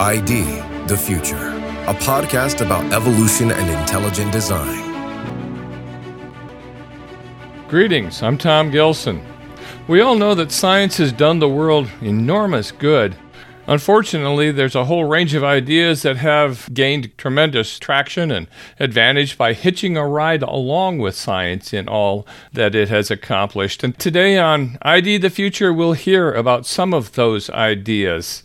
ID The Future, a podcast about evolution and intelligent design. Greetings, I'm Tom Gilson. We all know that science has done the world enormous good. Unfortunately, there's a whole range of ideas that have gained tremendous traction and advantage by hitching a ride along with science in all that it has accomplished. And today on ID the Future, we'll hear about some of those ideas.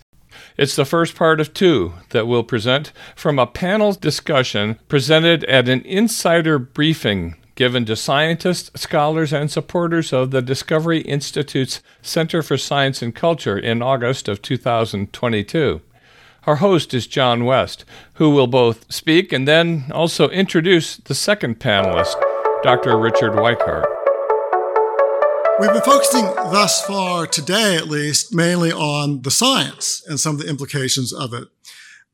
It's the first part of two that we'll present from a panel discussion presented at an insider briefing given to scientists, scholars, and supporters of the Discovery Institute's Center for Science and Culture in August of 2022. Our host is John West, who will both speak and then also introduce the second panelist, Dr. Richard Weikart. We've been focusing thus far today, at least, mainly on the science and some of the implications of it,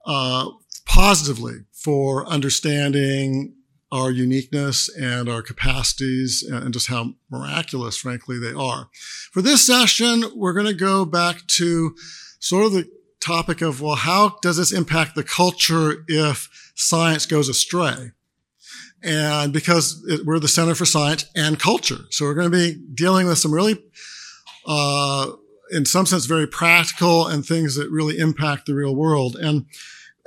uh, positively for understanding our uniqueness and our capacities and just how miraculous, frankly, they are. For this session, we're going to go back to sort of the topic of, well, how does this impact the culture if science goes astray? And because it, we're the Center for Science and Culture. So we're going to be dealing with some really, uh, in some sense, very practical and things that really impact the real world. And,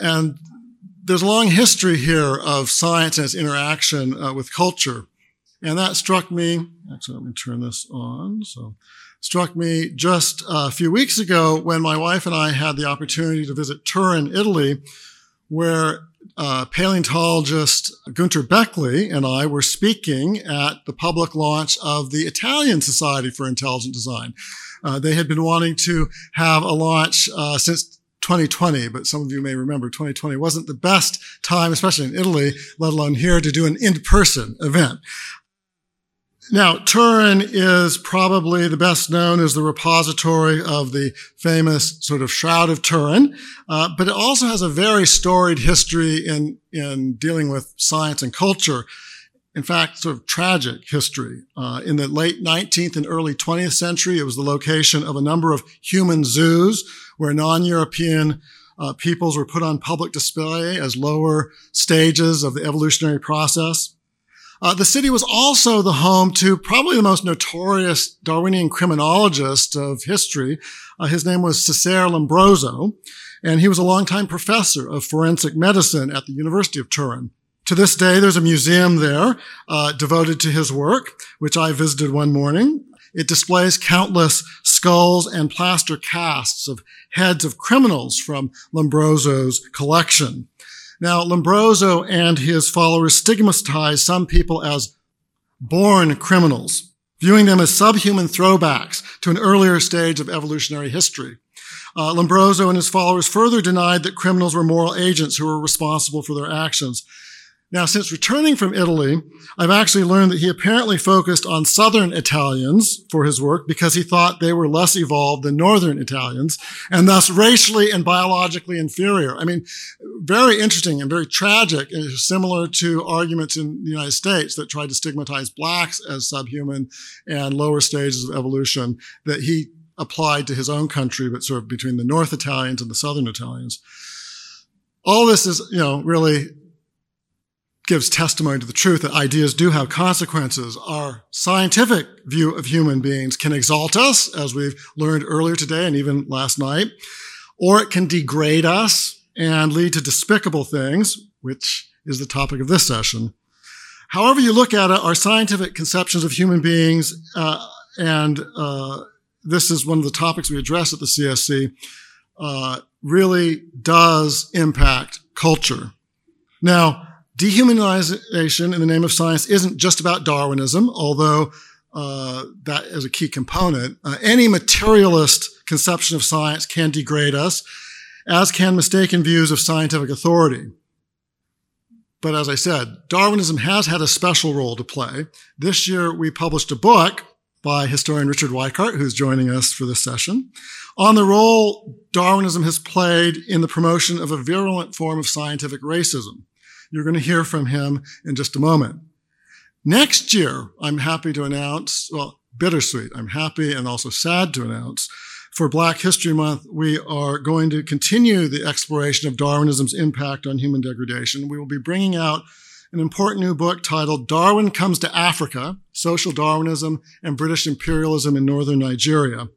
and there's a long history here of science and its interaction uh, with culture. And that struck me, actually, let me turn this on. So, struck me just a few weeks ago when my wife and I had the opportunity to visit Turin, Italy, where uh, paleontologist Günter Bechly and I were speaking at the public launch of the Italian Society for Intelligent Design. Uh, they had been wanting to have a launch uh, since 2020, but some of you may remember 2020 wasn't the best time, especially in Italy, let alone here, to do an in-person event. Now, Turin is probably the best known as the repository of the famous sort of Shroud of Turin, uh, but it also has a very storied history in, in dealing with science and culture. In fact, sort of tragic history. Uh, in the late 19th and early 20th century, it was the location of a number of human zoos where non-European uh, peoples were put on public display as lower stages of the evolutionary process. Uh, the city was also the home to probably the most notorious Darwinian criminologist of history. Uh, his name was Cesare Lombroso, and he was a longtime professor of forensic medicine at the University of Turin. To this day, there's a museum there uh, devoted to his work, which I visited one morning. It displays countless skulls and plaster casts of heads of criminals from Lombroso's collection. Now, Lombroso and his followers stigmatize some people as born criminals, viewing them as subhuman throwbacks to an earlier stage of evolutionary history. Uh, Lombroso and his followers further denied that criminals were moral agents who were responsible for their actions. Now, since returning from Italy, I've actually learned that he apparently focused on Southern Italians for his work because he thought they were less evolved than Northern Italians and thus racially and biologically inferior. I mean, very interesting and very tragic and similar to arguments in the United States that tried to stigmatize blacks as subhuman and lower stages of evolution that he applied to his own country, but sort of between the North Italians and the Southern Italians. All this is, you know, really gives testimony to the truth that ideas do have consequences. Our scientific view of human beings can exalt us, as we've learned earlier today and even last night, or it can degrade us and lead to despicable things, which is the topic of this session. However you look at it, our scientific conceptions of human beings, uh, and uh, this is one of the topics we address at the CSC, uh, really does impact culture. Now, Dehumanization in the name of science isn't just about Darwinism, although uh, that is a key component. Uh, any materialist conception of science can degrade us, as can mistaken views of scientific authority. But as I said, Darwinism has had a special role to play. This year, we published a book by historian Richard Weikart, who's joining us for this session, on the role Darwinism has played in the promotion of a virulent form of scientific racism. You're going to hear from him in just a moment. Next year, I'm happy to announce, well, bittersweet. I'm happy and also sad to announce for Black History Month, we are going to continue the exploration of Darwinism's impact on human degradation. We will be bringing out an important new book titled Darwin Comes to Africa Social Darwinism and British Imperialism in Northern Nigeria.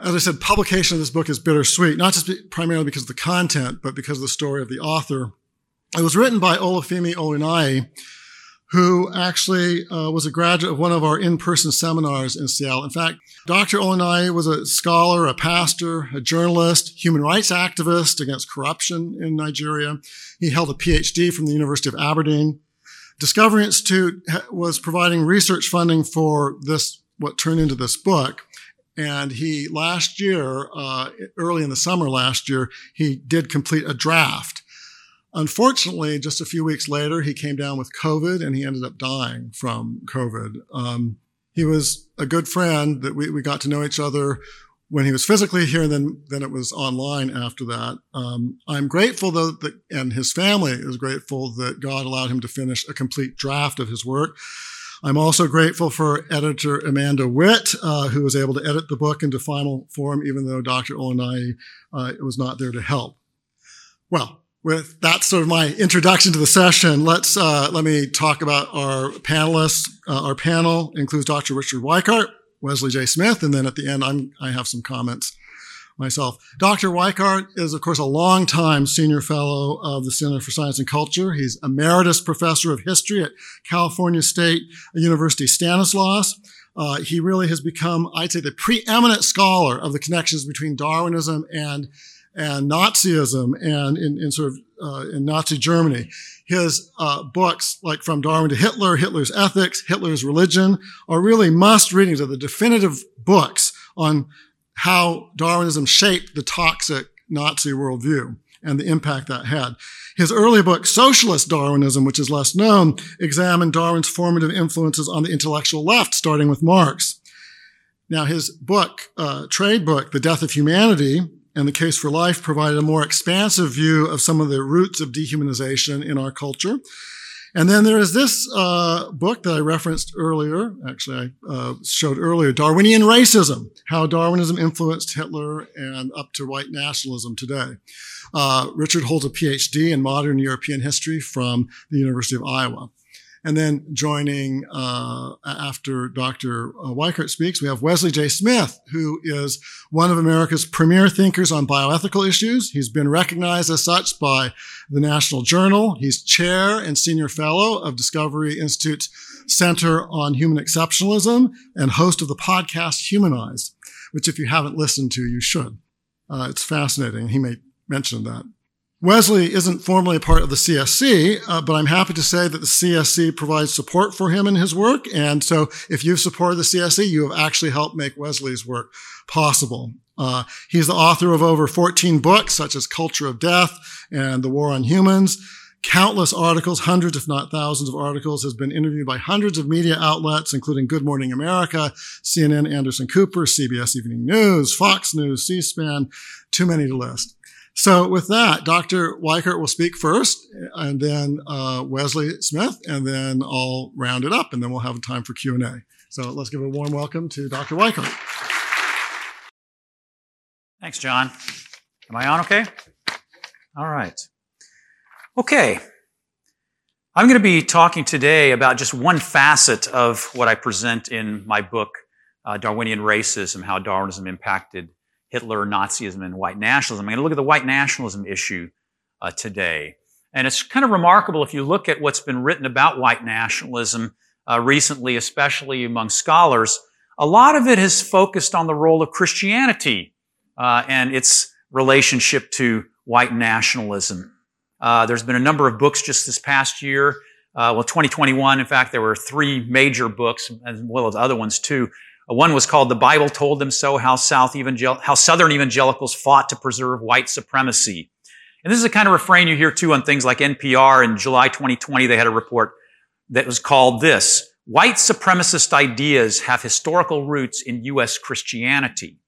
As I said, publication of this book is bittersweet, not just primarily because of the content, but because of the story of the author. It was written by Olufemi Oluniyi, who actually uh, was a graduate of one of our in-person seminars in Seattle. In fact, Dr. Oluniyi was a scholar, a pastor, a journalist, human rights activist against corruption in Nigeria. He held a PhD from the University of Aberdeen. Discovery Institute was providing research funding for this, what turned into this book. And he last year, uh, early in the summer last year, he did complete a draft Unfortunately, just a few weeks later, he came down with COVID and he ended up dying from COVID. Um, he was a good friend that we, we got to know each other when he was physically here, and then then it was online after that. Um, I'm grateful though that, and his family is grateful that God allowed him to finish a complete draft of his work. I'm also grateful for editor Amanda Witt, uh, who was able to edit the book into final form, even though Dr. Oluniyi uh, was not there to help. Well, with that sort of my introduction to the session, let's uh, let me talk about our panelists. Uh, our panel includes Dr. Richard Weikart, Wesley J. Smith, and then at the end, I'm, I have some comments myself. Dr. Weikart is, of course, a longtime senior fellow of the Center for Science and Culture. He's emeritus professor of history at California State University Stanislaus. Uh, he really has become, I'd say, the preeminent scholar of the connections between Darwinism and and Nazism and in, in sort of uh, in Nazi Germany. His uh, books, like From Darwin to Hitler, Hitler's Ethics, Hitler's Religion, are really must readings of the definitive books on how Darwinism shaped the toxic Nazi worldview and the impact that had. His early book, Socialist Darwinism, which is less known, examined Darwin's formative influences on the intellectual left, starting with Marx. Now, his book, uh, trade book, The Death of Humanity, and The Case for Life provided a more expansive view of some of the roots of dehumanization in our culture. And then there is this uh, book that I referenced earlier, actually I uh, showed earlier, Darwinian Racism, How Darwinism Influenced Hitler and Up to White Nationalism Today. Uh, Richard holds a PhD in modern European history from the University of Iowa. And then joining uh, after Dr. Uh, Weikart speaks, we have Wesley J. Smith, who is one of America's premier thinkers on bioethical issues. He's been recognized as such by the National Journal. He's chair and senior fellow of Discovery Institute's Center on Human Exceptionalism and host of the podcast Humanized, which if you haven't listened to, you should. Uh, it's fascinating. He may mention that. Wesley isn't formally a part of the CSC, uh, but I'm happy to say that the CSC provides support for him in his work. And so if you've supported the CSC, you have actually helped make Wesley's work possible. Uh, he's the author of over 14 books, such as Culture of Death and The War on Humans. Countless articles, hundreds, if not thousands of articles, has been interviewed by hundreds of media outlets, including Good Morning America, CNN, Anderson Cooper, CBS Evening News, Fox News, C-SPAN, too many to list. So with that, Dr. Weikart will speak first, and then uh, Wesley Smith, and then I'll round it up, and then we'll have time for Q&A. So let's give a warm welcome to Dr. Weikart. Thanks, John. Am I on okay? All right. Okay. I'm going to be talking today about just one facet of what I present in my book, uh, Darwinian Racism, How Darwinism Impacted Hitler, Nazism, and white nationalism. I'm going to look at the white nationalism issue uh, today. And it's kind of remarkable if you look at what's been written about white nationalism uh, recently, especially among scholars. A lot of it has focused on the role of Christianity uh, and its relationship to white nationalism. Uh, there's been a number of books just this past year. Uh, well, 2021, in fact, there were three major books, as well as other ones too, one was called The Bible Told Them So, how, South Evangel- how Southern Evangelicals Fought to Preserve White Supremacy. And this is a kind of refrain you hear too on things like NPR. In July 2020, they had a report that was called this, White Supremacist Ideas Have Historical Roots in U.S. Christianity.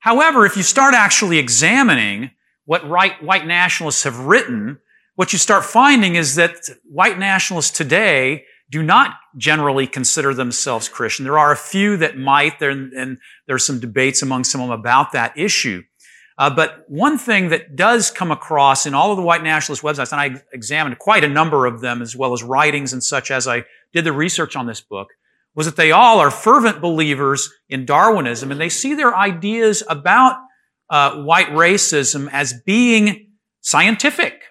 However, if you start actually examining what right, white nationalists have written, what you start finding is that white nationalists today do not generally consider themselves Christian. There are a few that might, and there's some debates among some of them about that issue. Uh, but one thing that does come across in all of the white nationalist websites, and I examined quite a number of them as well as writings and such as I did the research on this book, was that they all are fervent believers in Darwinism and they see their ideas about uh, white racism as being scientific.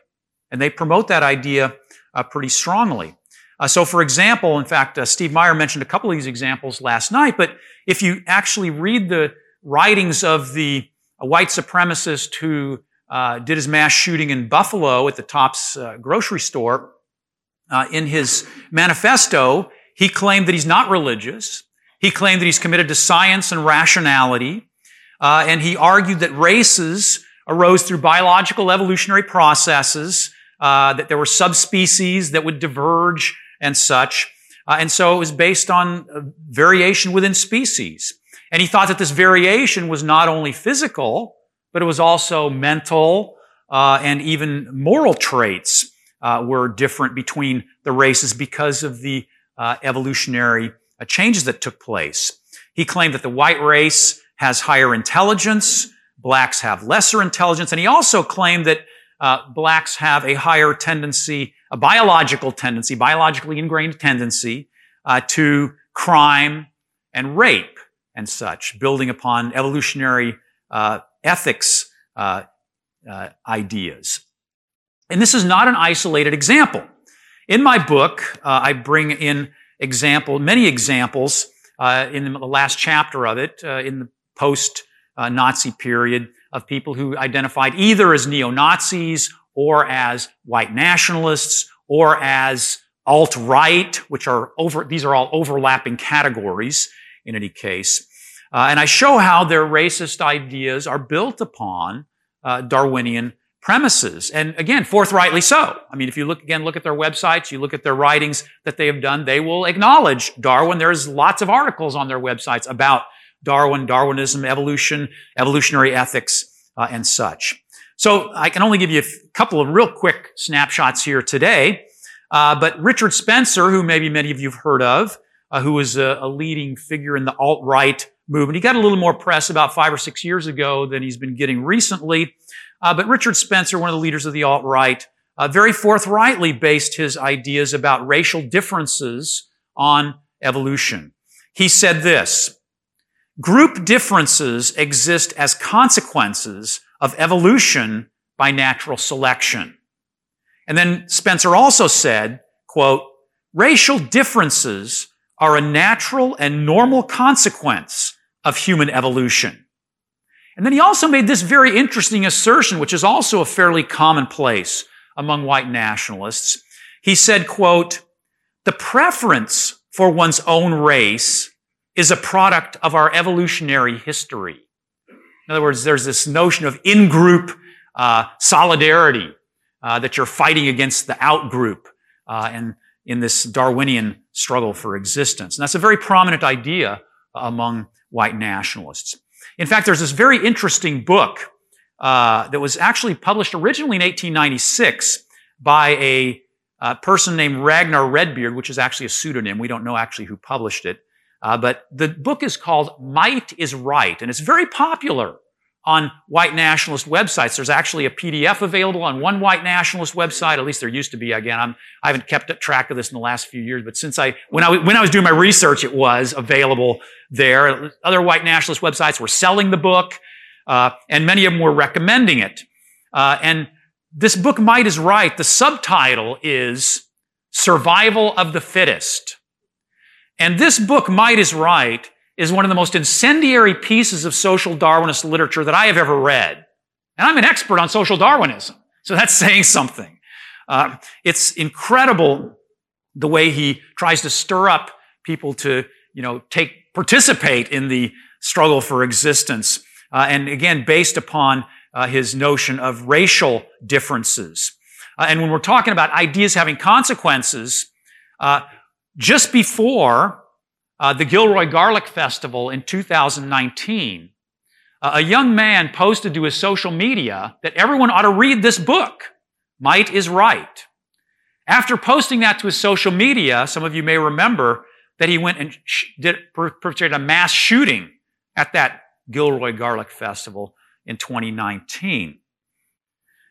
And they promote that idea uh, pretty strongly. Uh, so, for example, in fact, uh, Steve Meyer mentioned a couple of these examples last night, but if you actually read the writings of the white supremacist who uh, did his mass shooting in Buffalo at the Tops uh, grocery store, uh, in his manifesto, he claimed that he's not religious. He claimed that he's committed to science and rationality. Uh, and he argued that races arose through biological evolutionary processes, uh, that there were subspecies that would diverge and such. Uh, and so it was based on variation within species. And he thought that this variation was not only physical, but it was also mental uh, and even moral traits uh, were different between the races because of the uh, evolutionary uh, changes that took place. He claimed that the white race has higher intelligence, blacks have lesser intelligence, and he also claimed that uh, blacks have a higher tendency, a biological tendency, biologically ingrained tendency uh, to crime and rape and such, building upon evolutionary uh, ethics uh, uh, ideas. And this is not an isolated example. In my book, uh, I bring in example, many examples uh, in the last chapter of it, in the post-Nazi period, of people who identified either as neo-Nazis or as white nationalists or as alt-right, which are over, these are all overlapping categories in any case. Uh, and I show how their racist ideas are built upon uh, Darwinian premises. And again, forthrightly so. I mean, if you look again, look at their websites, you look at their writings that they have done, they will acknowledge Darwin. There's lots of articles on their websites about Darwin, Darwinism, evolution, evolutionary ethics, uh, and such. So I can only give you a couple of real quick snapshots here today. Uh, but Richard Spencer, who maybe many of you have heard of, uh, who was a, a leading figure in the alt-right movement. He got a little more press about five or six years ago than he's been getting recently. Uh, but Richard Spencer, one of the leaders of the alt-right, uh, very forthrightly based his ideas about racial differences on evolution. He said this, group differences exist as consequences of evolution by natural selection. And then Spencer also said, quote, racial differences are a natural and normal consequence of human evolution. And then he also made this very interesting assertion, which is also a fairly commonplace among white nationalists. He said, quote, the preference for one's own race is a product of our evolutionary history. In other words, there's this notion of in-group uh, solidarity uh, that you're fighting against the out-group, uh, and in this Darwinian struggle for existence. And that's a very prominent idea among white nationalists. In fact, there's this very interesting book uh, that was actually published originally in 1896 by a uh, person named Ragnar Redbeard, which is actually a pseudonym. We don't know actually who published it. Uh, but the book is called Might is Right, and it's very popular on white nationalist websites. There's actually a PDF available on one white nationalist website. At least there used to be. Again, I'm, I haven't kept track of this in the last few years, but since I, when I, when I was doing my research, it was available there. Other white nationalist websites were selling the book, uh, and many of them were recommending it. Uh, and this book, Might is Right, the subtitle is Survival of the Fittest. And this book, Might is Right, is one of the most incendiary pieces of social Darwinist literature that I have ever read. And I'm an expert on social Darwinism. So that's saying something. Uh, it's incredible the way he tries to stir up people to, you know, take, participate in the struggle for existence. Uh, and again, based upon uh, his notion of racial differences. Uh, and when we're talking about ideas having consequences, uh, just before uh, the Gilroy Garlic Festival in 2019, uh, a young man posted to his social media that everyone ought to read this book, Might is Right. After posting that to his social media, some of you may remember that he went and sh- did, perpetrated a mass shooting at that Gilroy Garlic Festival in 2019.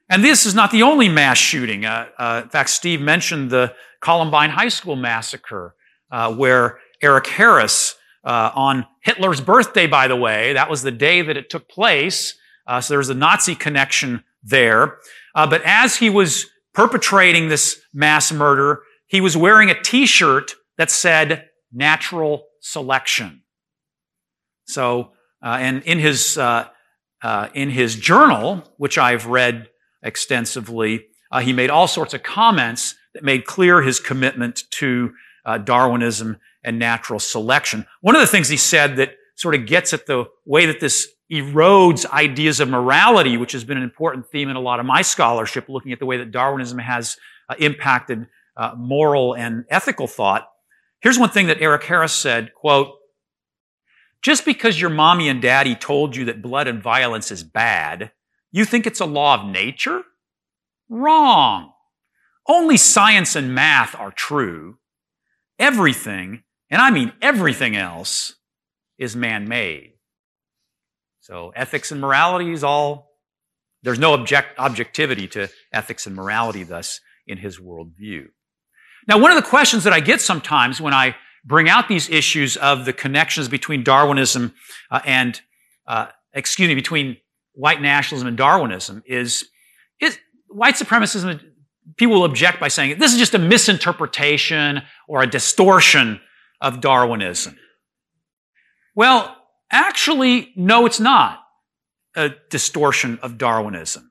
And this is not the only mass shooting. Uh, uh, in fact, Steve mentioned the Columbine High School massacre, uh, where Eric Harris, uh, on Hitler's birthday, by the way, that was the day that it took place. Uh, so there was a Nazi connection there. Uh, but as he was perpetrating this mass murder, he was wearing a T-shirt that said "Natural Selection." So, and in his in his journal, which I've read extensively. Uh, he made all sorts of comments that made clear his commitment to uh, Darwinism and natural selection. One of the things he said that sort of gets at the way that this erodes ideas of morality, which has been an important theme in a lot of my scholarship, looking at the way that Darwinism has uh, impacted uh, moral and ethical thought. Here's one thing that Eric Harris said, quote, just because your mommy and daddy told you that blood and violence is bad you think it's a law of nature? Wrong. Only science and math are true. Everything, and I mean everything else, is man made. So ethics and morality is all, there's no object, objectivity to ethics and morality, thus, in his worldview. Now, one of the questions that I get sometimes when I bring out these issues of the connections between Darwinism uh, and, uh, excuse me, between white nationalism and Darwinism is, is white supremacism. People will object by saying this is just a misinterpretation or a distortion of Darwinism. Well, actually, no, it's not a distortion of Darwinism.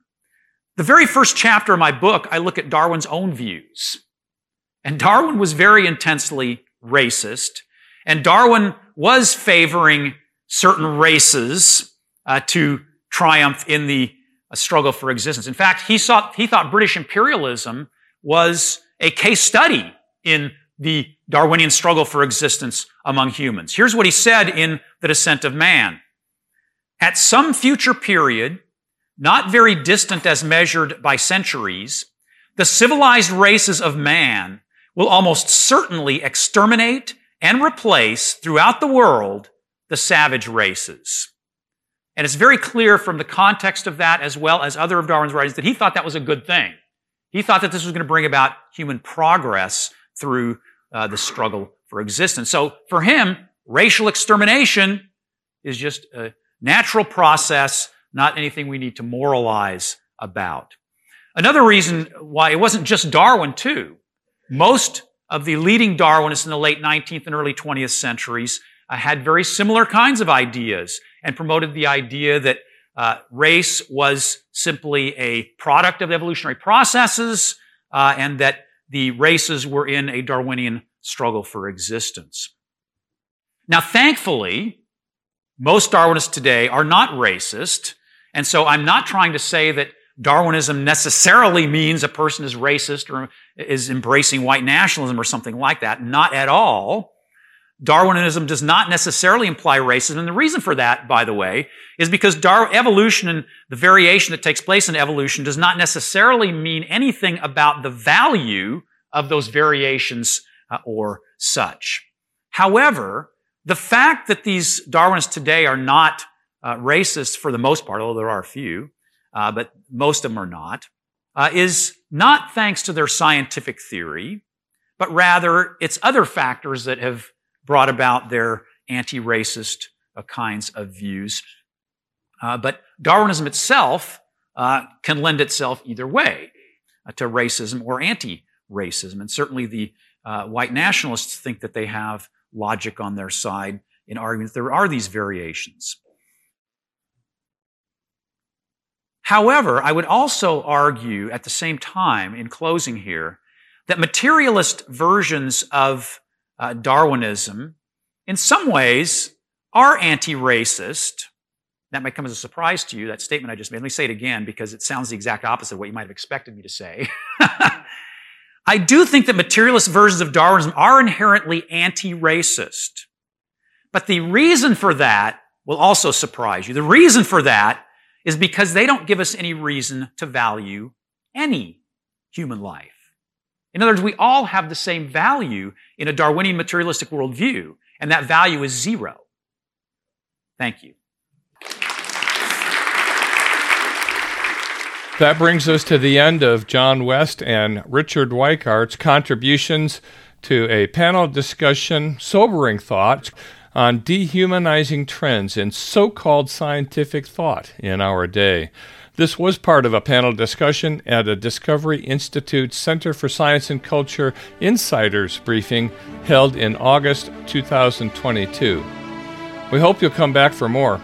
The very first chapter of my book, I look at Darwin's own views. And Darwin was very intensely racist. And Darwin was favoring certain races uh, to triumph in the uh, struggle for existence. In fact, he, he thought British imperialism was a case study in the Darwinian struggle for existence among humans. Here's what he said in The Descent of Man. At some future period, not very distant as measured by centuries, the civilized races of man will almost certainly exterminate and replace throughout the world the savage races. And it's very clear from the context of that, as well as other of Darwin's writings, that he thought that was a good thing. He thought that this was going to bring about human progress through uh, the struggle for existence. So for him, racial extermination is just a natural process, not anything we need to moralize about. Another reason why it wasn't just Darwin, too. Most of the leading Darwinists in the late 19th and early 20th centuries uh, had very similar kinds of ideas and promoted the idea that uh, race was simply a product of evolutionary processes uh, and that the races were in a Darwinian struggle for existence. Now, thankfully, most Darwinists today are not racist, and so I'm not trying to say that Darwinism necessarily means a person is racist or is embracing white nationalism or something like that. Not at all. Darwinism does not necessarily imply racism. And the reason for that, by the way, is because Dar- evolution and the variation that takes place in evolution does not necessarily mean anything about the value of those variations uh, or such. However, the fact that these Darwinists today are not uh, racist for the most part, although there are a few, uh, but most of them are not, uh, is not thanks to their scientific theory, but rather it's other factors that have brought about their anti-racist uh, kinds of views. Uh, but Darwinism itself uh, can lend itself either way uh, to racism or anti-racism. And certainly the uh, white nationalists think that they have logic on their side in arguing that there are these variations. However, I would also argue at the same time, in closing here, that materialist versions of uh, Darwinism, in some ways, are anti racist. That might come as a surprise to you, that statement I just made. Let me say it again because it sounds the exact opposite of what you might have expected me to say. I do think that materialist versions of Darwinism are inherently anti racist. But the reason for that will also surprise you. The reason for that is because they don't give us any reason to value any human life. In other words, we all have the same value in a Darwinian materialistic worldview, and that value is zero. Thank you. That brings us to the end of John West and Richard Weikart's contributions to a panel discussion, sobering thoughts on dehumanizing trends in so called scientific thought in our day. This was part of a panel discussion at a Discovery Institute Center for Science and Culture Insiders briefing held in August 2022. We hope you'll come back for more.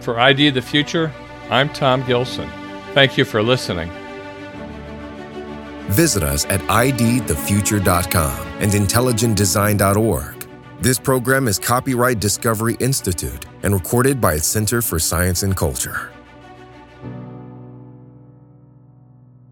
For ID the Future, I'm Tom Gilson. Thank you for listening. Visit us at idthefuture.com and intelligentdesign.org. This program is copyright Discovery Institute and recorded by its Center for Science and Culture.